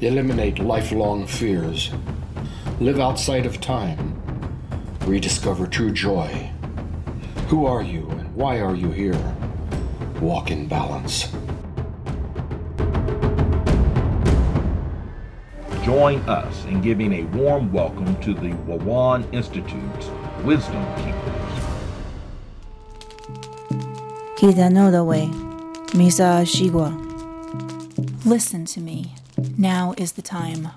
Eliminate lifelong fears. Live outside of time. Rediscover true joy. Who are you and why are you here? Walk in balance. Join us in giving a warm welcome to the Wewan Institute's Wisdom Keepers. Kitanodawe, Misa Shigwa. Listen to me. Now is the time.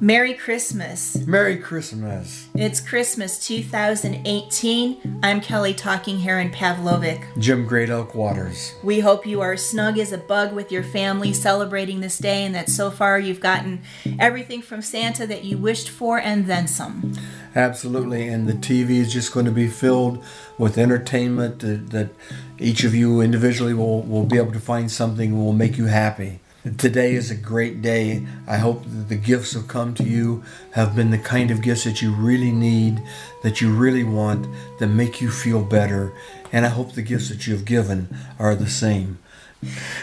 Merry Christmas. Merry Christmas. It's Christmas 2018. I'm Kelly Talking Heron Pavlovic. Jim Great Elk Waters. We hope you are snug as a bug with your family celebrating this day and that so far you've gotten everything from Santa that you wished for and then some. Absolutely. And the TV is just going to be filled with entertainment that, that each of you individually will, will be able to find something that will make you happy. Today is a great day. I hope that the gifts have come to you have been the kind of gifts that you really need, that you really want, that make you feel better. And I hope the gifts that you've given are the same.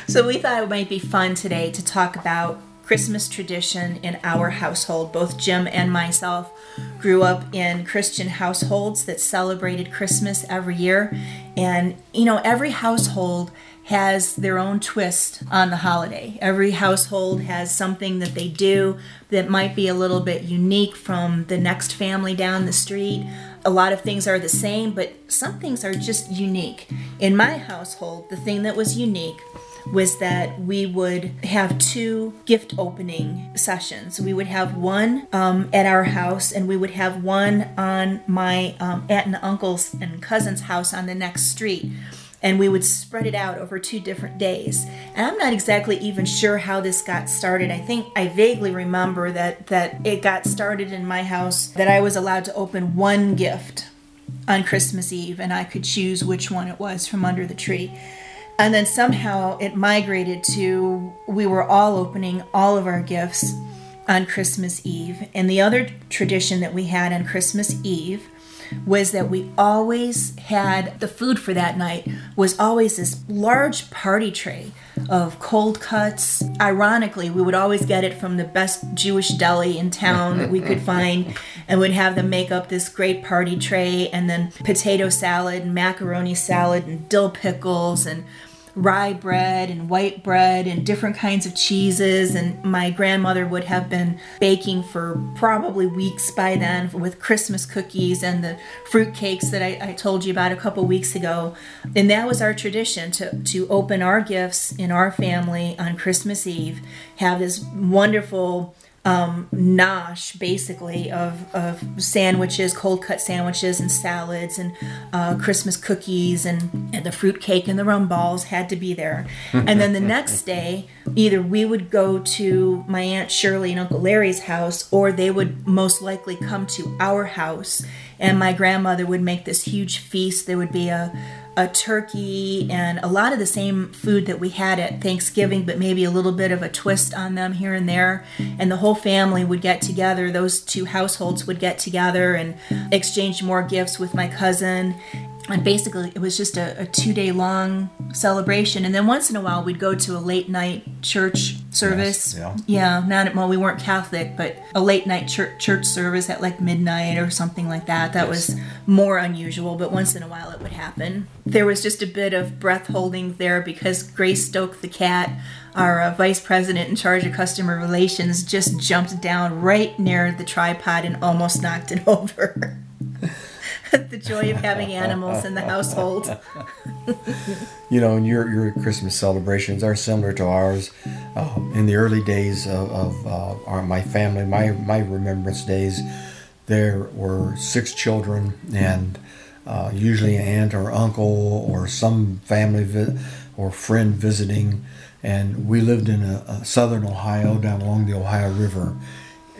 So, we thought it might be fun today to talk about Christmas tradition in our household. Both Jim and myself grew up in Christian households that celebrated Christmas every year. And, you know, every household has their own twist on the holiday. Every household has something that they do that might be a little bit unique from the next family down the street. A lot of things are the same, but some things are just unique. In my household, the thing that was unique was that we would have two gift opening sessions. We would have one um, at our house, and we would have one on my um, aunt and uncle's and cousin's house on the next street and we would spread it out over two different days. And I'm not exactly even sure how this got started. I think I vaguely remember that that it got started in my house that I was allowed to open one gift on Christmas Eve and I could choose which one it was from under the tree. And then somehow it migrated to we were all opening all of our gifts on Christmas Eve. And the other tradition that we had on Christmas Eve was that we always had the food for that night was always this large party tray of cold cuts. Ironically, we would always get it from the best Jewish deli in town that we could find and would have them make up this great party tray and then potato salad and macaroni salad and dill pickles and rye bread and white bread and different kinds of cheeses. And my grandmother would have been baking for probably weeks by then with Christmas cookies and the fruit cakes that I, I told you about a couple weeks ago. And that was our tradition to, to open our gifts in our family on Christmas Eve, have this wonderful um, nosh basically of, of sandwiches, cold cut sandwiches, and salads, and uh, Christmas cookies, and, and the fruit cake and the rum balls had to be there. and then the next day, either we would go to my Aunt Shirley and Uncle Larry's house, or they would most likely come to our house, and my grandmother would make this huge feast. There would be a a turkey and a lot of the same food that we had at Thanksgiving, but maybe a little bit of a twist on them here and there. And the whole family would get together, those two households would get together and exchange more gifts with my cousin and basically it was just a, a, two day long celebration. And then once in a while we'd go to a late night church service. Yes, yeah. Not well we weren't catholic but a late night church, church service at like midnight or something like that. That Yes. was more unusual but once in a while it would happen. There was just a bit of breath holding there because grace stoke the cat our uh, vice president in charge of customer relations just jumped down right near the tripod and almost knocked it over the joy of having animals in the household. You know, and your, your Christmas celebrations are similar to ours. Um, in the early days of, of uh, our, my family, my, my remembrance days, there were six children and uh, usually an aunt or uncle or some family vi- or friend visiting. And we lived in a, a southern Ohio down along the Ohio River.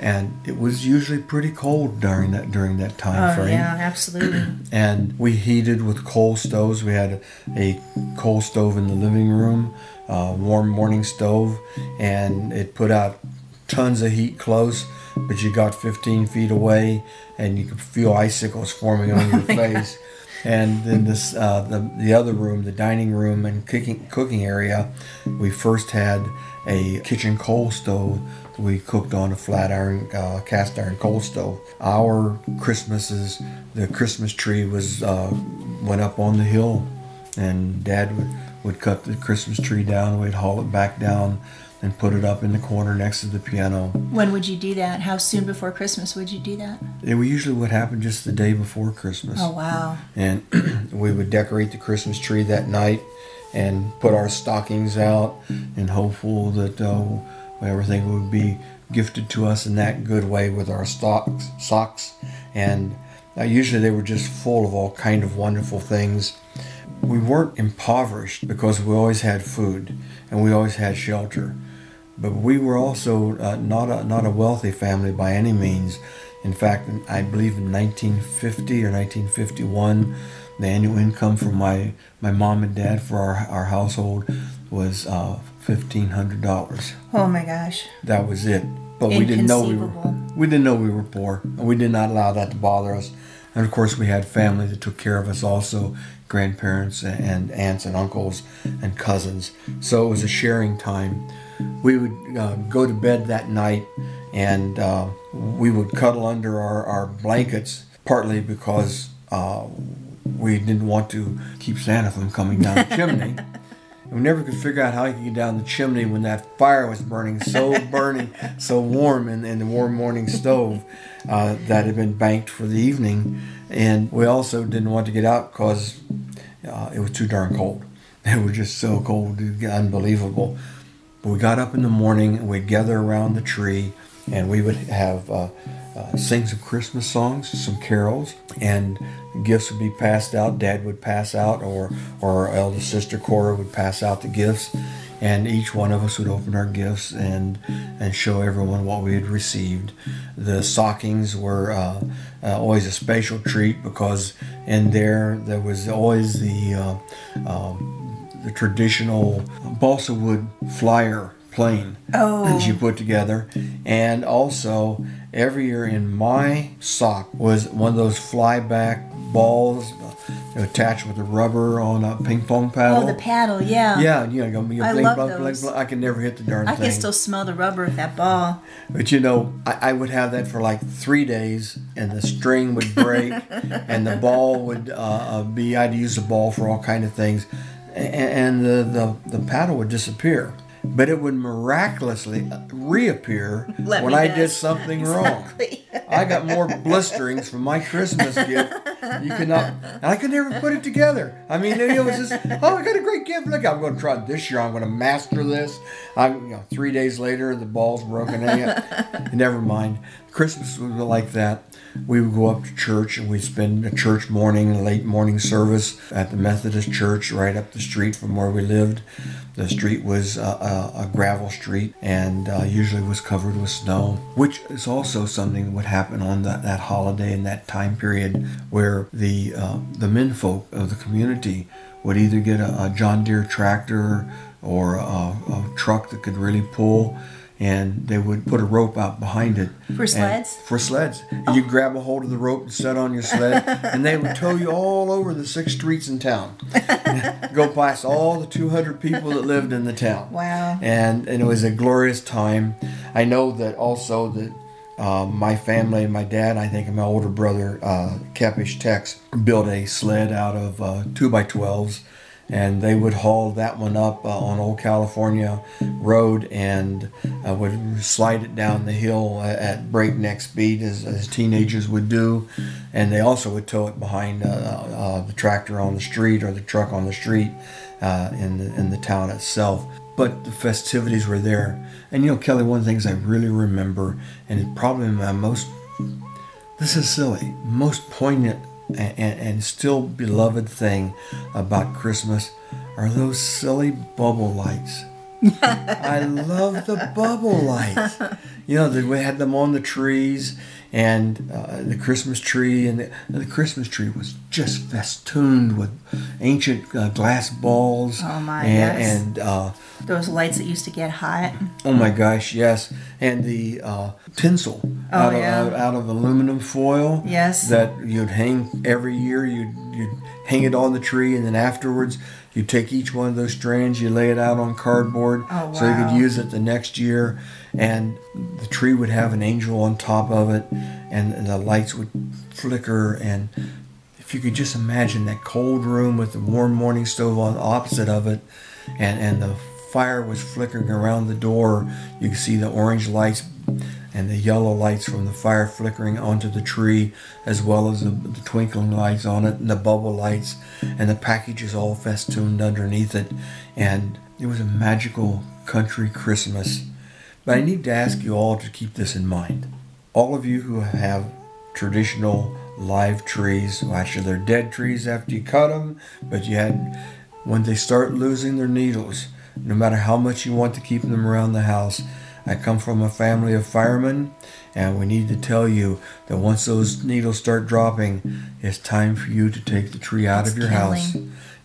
And it was usually pretty cold during that during that time Oh frame yeah, absolutely. and we heated with coal stoves. We had a, a coal stove in the living room, uh, warm morning stove, and it put out tons of heat close. But you got 15 feet away, and you could feel icicles forming on your face. And then this uh, the the other room, the dining room and cooking cooking area, we first had a kitchen coal stove. We cooked on a flat iron uh, cast iron coal stove. Our Christmases, the Christmas tree was uh, went up on the hill, and Dad would would cut the Christmas tree down. We'd haul it back down and put it up in the corner next to the piano. When would you do that? How soon before Christmas would you do that? It usually would happen just the day before Christmas. Oh, wow. And we would decorate the Christmas tree that night and put our stockings out and hopeful that uh, everything would be gifted to us in that good way with our stocks, socks. And uh, usually they were just full of all kind of wonderful things. We weren't impoverished because we always had food and we always had shelter. But we were also uh, not a not a wealthy family by any means. In fact, I believe in 1950 or 1951, the annual income for my my mom and dad for our our household was uh, fifteen hundred dollars. Oh my gosh. That was it. But we didn't know we were we didn't know we were poor, and we did not allow that to bother us. And of course, we had family that took care of us also, grandparents and aunts and uncles and cousins. So it was a sharing time. We would uh, go to bed that night, and uh, we would cuddle under our, our blankets, partly because uh, we didn't want to keep Santa from coming down the chimney. And we never could figure out how he could get down the chimney when that fire was burning so burning, so warm in, in the warm morning stove uh, that had been banked for the evening. And we also didn't want to get out because uh, it was too darn cold. It was just so cold, it was unbelievable. We got up in the morning and we'd gather around the tree and we would have uh, uh, sing some Christmas songs, some carols, and gifts would be passed out. Dad would pass out, or or our eldest sister Cora would pass out the gifts, and each one of us would open our gifts and and show everyone what we had received. The stockings were uh, uh, always a special treat because in there there was always the uh, um, the traditional balsa wood flyer plane Oh. that you put together, and also every year in my sock was one of those flyback balls attached with a rubber on a ping pong paddle. Oh, the paddle, yeah. yeah, you know, you I love blink, blink, those. blink. I can never hit the darn I thing. I can still smell the rubber of that ball. But you know, I, I would have that for like three days, and the string would break, and the ball would uh, uh, be. I'd use the ball for all kind of things, and the, the the paddle would disappear. But it would miraculously reappear Let when I did something wrong. I got more blisterings from my Christmas gift. You cannot, and I could never put it together. I mean, it was just, oh, I got a great gift. Look, I'm going to try it this year. I'm going to master this. I'm, you know, three days later, the ball's broken. Never mind. Christmas was like that. We would go up to church and we'd spend a church morning, a late morning service at the Methodist church right up the street from where we lived. The street was uh, a, a gravel street and uh, usually was covered with snow, which is also something that would happen on that, that holiday and that time period where the uh, the menfolk of the community would either get a, a John Deere tractor or a, a truck that could really pull, and they would put a rope out behind it For and- sleds? for sleds. And you grab a hold of the rope and set on your sled, and they would tow you all over the six streets in town. Go past all the 200 people that lived in the town. Wow. And, and it was a glorious time. I know that also that uh, my family, my dad, I think, and my older brother, uh, Capish Tex, built a sled out of uh, 2 by 12s and they would haul that one up uh, on Old California Road and uh, would slide it down the hill at, at breakneck speed as, as teenagers would do, and they also would tow it behind uh, uh, the tractor on the street or the truck on the street uh, in the in the town itself. But the festivities were there, and you know, Kelly. One of the things I really remember, and probably my most this is silly. Most poignant and, and, still beloved thing about Christmas are those silly bubble lights. I love the bubble lights. You know, we had them on the trees and uh, the Christmas tree, and the, the Christmas tree was just festooned with ancient uh, glass balls. Oh, my, and, yes. and uh, Those lights that used to get hot. Oh my gosh, yes. And the uh, tinsel Oh, out, yeah. of, out, out of aluminum foil. Yes. That you'd hang every year. You'd you hang it on the tree, and then afterwards you take each one of those strands, you lay it out on cardboard, Oh, so you could use it the next year, and the tree would have an angel on top of it, and, the lights would flicker, and if you could just imagine that cold room with the warm morning stove on opposite of it, and and the fire was flickering around the door, you could see the orange lights and the yellow lights from the fire flickering onto the tree, as well as the, the twinkling lights on it and the bubble lights, and the packages all festooned underneath it, and it was a magical country Christmas. But I need to ask you all to keep this in mind. All of you who have traditional live trees, well, actually they're dead trees after you cut them, but you had when they start losing their needles, no matter how much you want to keep them around the house. I come from a family of firemen, and we need to tell you that once those needles start dropping, it's time for you to take the tree out It's of your house.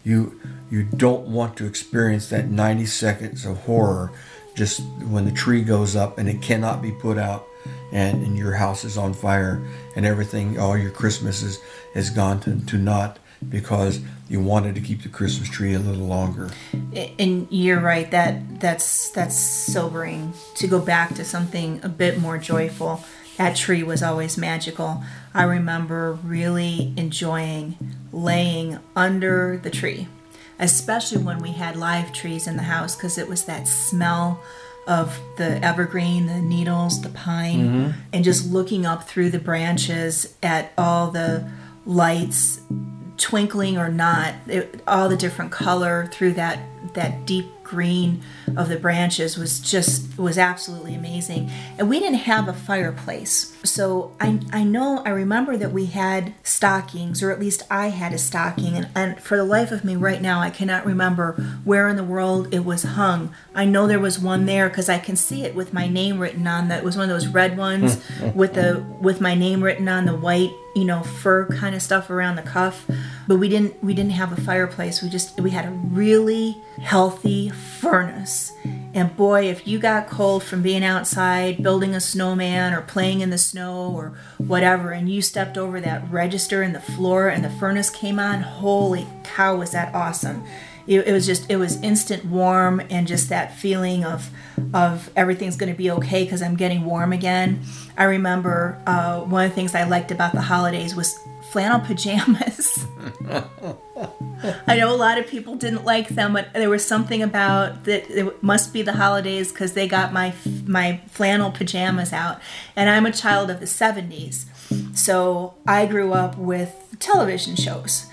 You you don't want to experience that 90 seconds of horror just when the tree goes up and it cannot be put out and, and your house is on fire and everything all your christmas is, is gone to, to naught because you wanted to keep the christmas tree a little longer. And you're right that that's that's sobering to go back to something a bit more joyful. That tree was always magical. I remember really enjoying laying under the tree especially when we had live trees in the house because it was that smell of the evergreen the needles the pine mm-hmm. and just looking up through the branches at all the lights twinkling or not, it, all the different color through that that deep green of the branches was just was absolutely amazing. And we didn't have a fireplace. So I I know I remember that we had stockings or at least I had a stocking and, and for the life of me right now I cannot remember where in the world it was hung. I know there was one there cuz I can see it with my name written on that. It was one of those red ones hmm. with the with my name written on the white you know fur kind of stuff around the cuff but we didn't we didn't have a fireplace. We just we had a really healthy furnace. And boy if you got cold from being outside building a snowman or playing in the snow or whatever and you stepped over that register in the floor and the furnace came on holy cow was that awesome it, it was just it was instant warm and just that feeling of of everything's going to be okay because i'm getting warm again. I remember uh, one of the things i liked about the holidays was flannel pajamas. I know a lot of people didn't like them but there was something about that it must be the holidays because they got my my flannel pajamas out. And i'm a child of the 70s so i grew up with television shows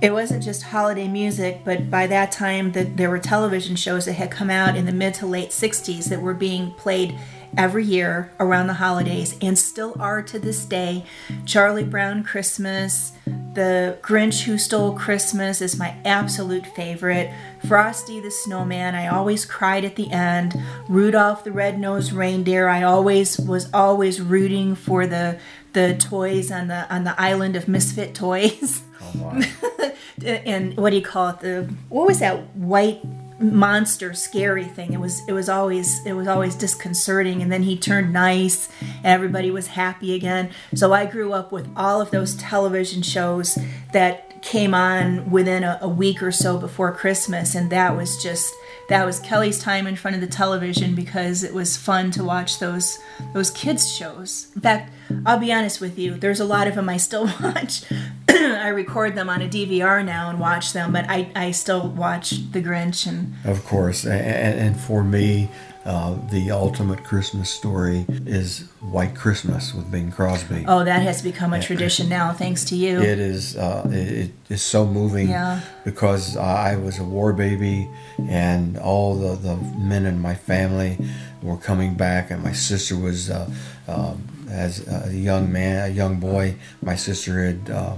it wasn't just holiday music, but by that time that there were television shows that had come out in the mid to late 60s that were being played every year around the holidays and still are to this day. Charlie Brown Christmas, The Grinch Who Stole Christmas is my absolute favorite. Frosty the Snowman, I always cried at the end. Rudolph the Red-Nosed Reindeer, I always was always rooting for the the toys on the on the island of misfit toys. oh and what do you call it? The what was that white monster scary thing? It was it was always it was always disconcerting. And then he turned nice. And everybody was happy again. So i grew up with all of those television shows that came on within a, a week or so before christmas. And that was just that was kelly's time in front of the television because it was fun to watch those those kids shows. In fact i'll be honest with you there's a lot of them i still watch. I record them on a DVR now and watch them, but I, I still watch The Grinch and Of course, and, and for me, uh, the ultimate Christmas story is White Christmas with Bing Crosby. oh, that has become a tradition now, thanks to you. It is uh, it, is so moving Yeah. because I was a war baby, and all the, the men in my family were coming back, and my sister was uh, um, as a young man, a young boy. My sister had uh,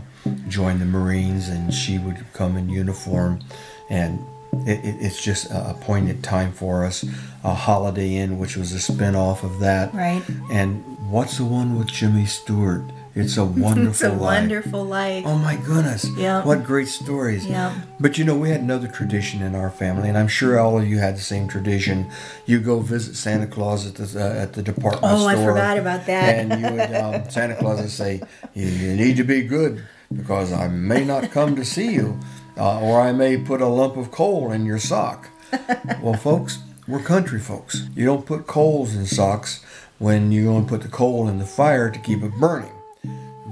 joined the Marines, and she would come in uniform, and it, it, it's just a poignant time for us. A Holiday Inn, which was a spin off of that, Right. And what's the one with Jimmy Stewart? It's a wonderful life. It's a life. wonderful life. Oh my goodness. Yeah. What great stories. Yeah. But you know, we had another tradition in our family, and I'm sure all of you had the same tradition. You go visit Santa Claus at the uh, at the department Oh, store. I forgot about that. And you would um, Santa Claus would say, you, "You need to be good because I may not come to see you, uh, or I may put a lump of coal in your sock. well, folks, we're country folks. You don't put coals in socks when you're going to put the coal in the fire to keep it burning.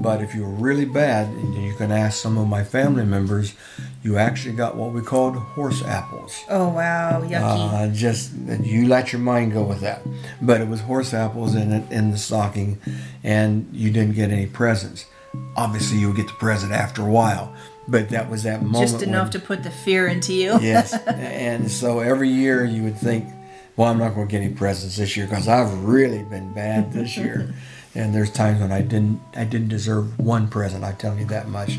But if you're really bad, and you can ask some of my family members, you actually got what we called horse apples. Oh wow, yucky. Uh, just you let your mind go with that. But it was horse apples in it in the stocking, and you didn't get any presents. Obviously, you'll get the present after a while, but that was that moment. Just enough when- to put the fear into you. yes, and so every year you would think, well, I'm not going to get any presents this year because I've really been bad this year. and there's times when I didn't, I didn't deserve one present. I tell you that much.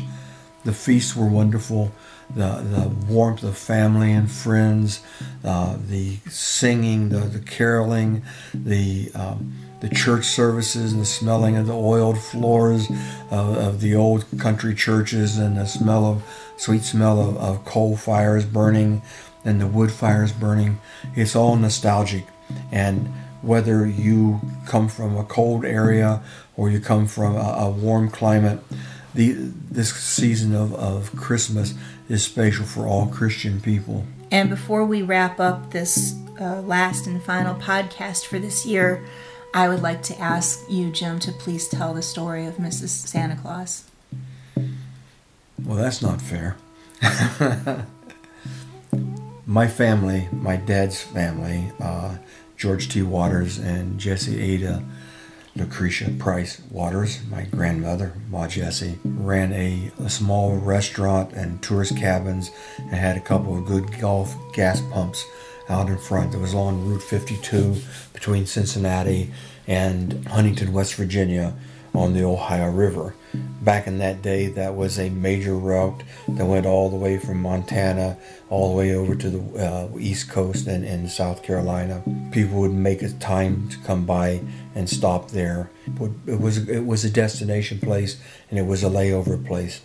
The feasts were wonderful. The the warmth of family and friends, uh, the singing, the the caroling, the um, the church services, and the smelling of the oiled floors of, of the old country churches, and the smell of sweet smell of, of coal fires burning, and the wood fires burning. It's all nostalgic, and whether you come from a cold area or you come from a, a warm climate, the this season of, of Christmas is special for all Christian people. And before we wrap up this uh, last and final podcast for this year, I would like to ask you, Jim, to please tell the story of Mrs. Santa Claus. Well, that's not fair. my family, my dad's family, uh, George T. Waters and Jessie Ada Lucretia Price Waters, my grandmother, Ma Jessie, ran a, a small restaurant and tourist cabins and had a couple of good golf gas pumps out in front that was on Route 52 between Cincinnati and Huntington, West Virginia on the Ohio River. Back in that day, that was a major route that went all the way from Montana all the way over to the uh, East Coast and, and South Carolina. People would make a time to come by and stop there. It was it was a destination place and it was a layover place.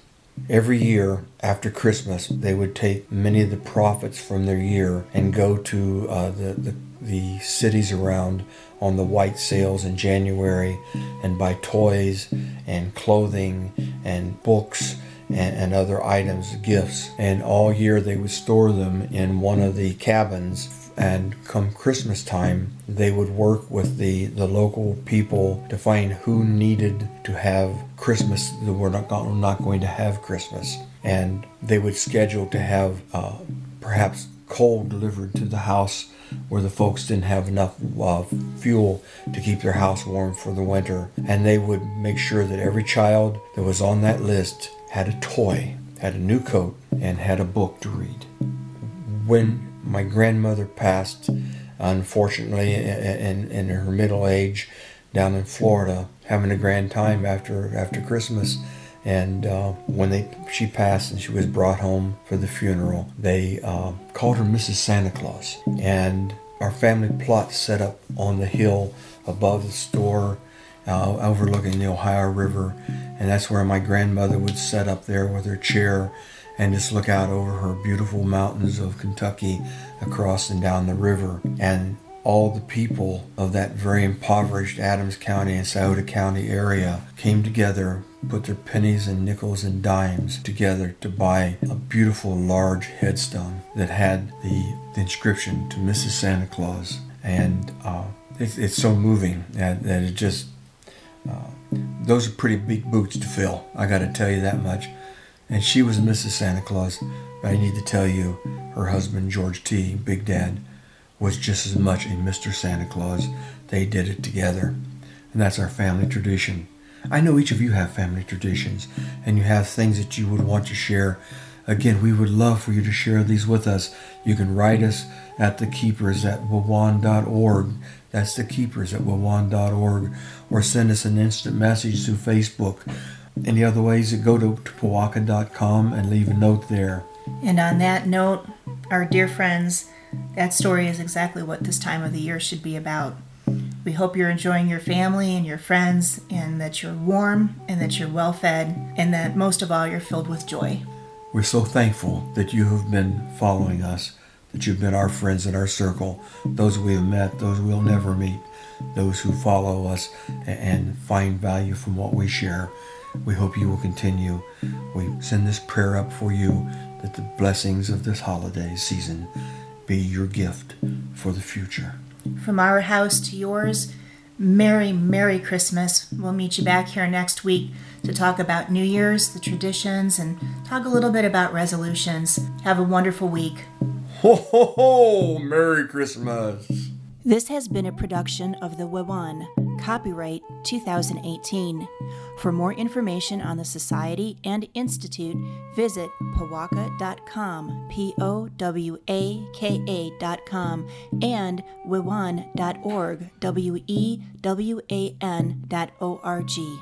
Every year after Christmas, they would take many of the profits from their year and go to uh, the, the the cities around on the white sales in January and buy toys and clothing and books and, and other items, gifts. And all year they would store them in one of the cabins. And come Christmas time, they would work with the, the local people to find who needed to have Christmas that were not, not going to have Christmas. And they would schedule to have uh, perhaps coal delivered to the house where the folks didn't have enough uh, fuel to keep their house warm for the winter. And they would make sure that every child that was on that list had a toy, had a new coat, and had a book to read. When my grandmother passed, unfortunately, in, in her middle age, down in Florida, having a grand time after after Christmas. And uh, when they she passed and she was brought home for the funeral, they uh, called her Mrs. Santa Claus. And our family plot set up on the hill above the store, uh, overlooking the Ohio River, and that's where my grandmother would sit up there with her chair and just look out over her beautiful mountains of Kentucky across and down the river. And all the people of that very impoverished Adams County and Scioto County area came together, put their pennies and nickels and dimes together to buy a beautiful large headstone that had the, the inscription to Mrs. Santa Claus. And uh, it's, it's so moving that, that it just, uh, those are pretty big boots to fill. I got to tell you that much. And she was Mrs. Santa Claus. But I need to tell you, her husband, George T., Big Dad, was just as much a Mr. Santa Claus. They did it together. And that's our family tradition. I know each of you have family traditions and you have things that you would want to share. Again, we would love for you to share these with us. You can write us at the keepers at wewan.org. That's the keepers at wewan.org. Or send us an instant message through Facebook. Any other ways, go to, Topawaka.com and leave a note there. And on that note, our dear friends, that story is exactly what this time of the year should be about. We hope you're enjoying your family and your friends, and that you're warm, and that you're well fed, and that most of all, you're filled with joy. We're so thankful that you have been following us, that you've been our friends in our circle, those we have met, those we'll never meet, those who follow us and find value from what we share. We hope you will continue. We send this prayer up for you that the blessings of this holiday season be your gift for the future. From our house to yours, Merry, Merry Christmas. We'll meet you back here next week to talk about New Year's, the traditions, and talk a little bit about resolutions. Have a wonderful week. Ho, ho, ho! Merry Christmas! This has been a production of the Wewan, copyright 2018. For more information on the Society and Institute, visit powaka.com, P O W A K A.com, and wewan.org, W E W A N dot O R G.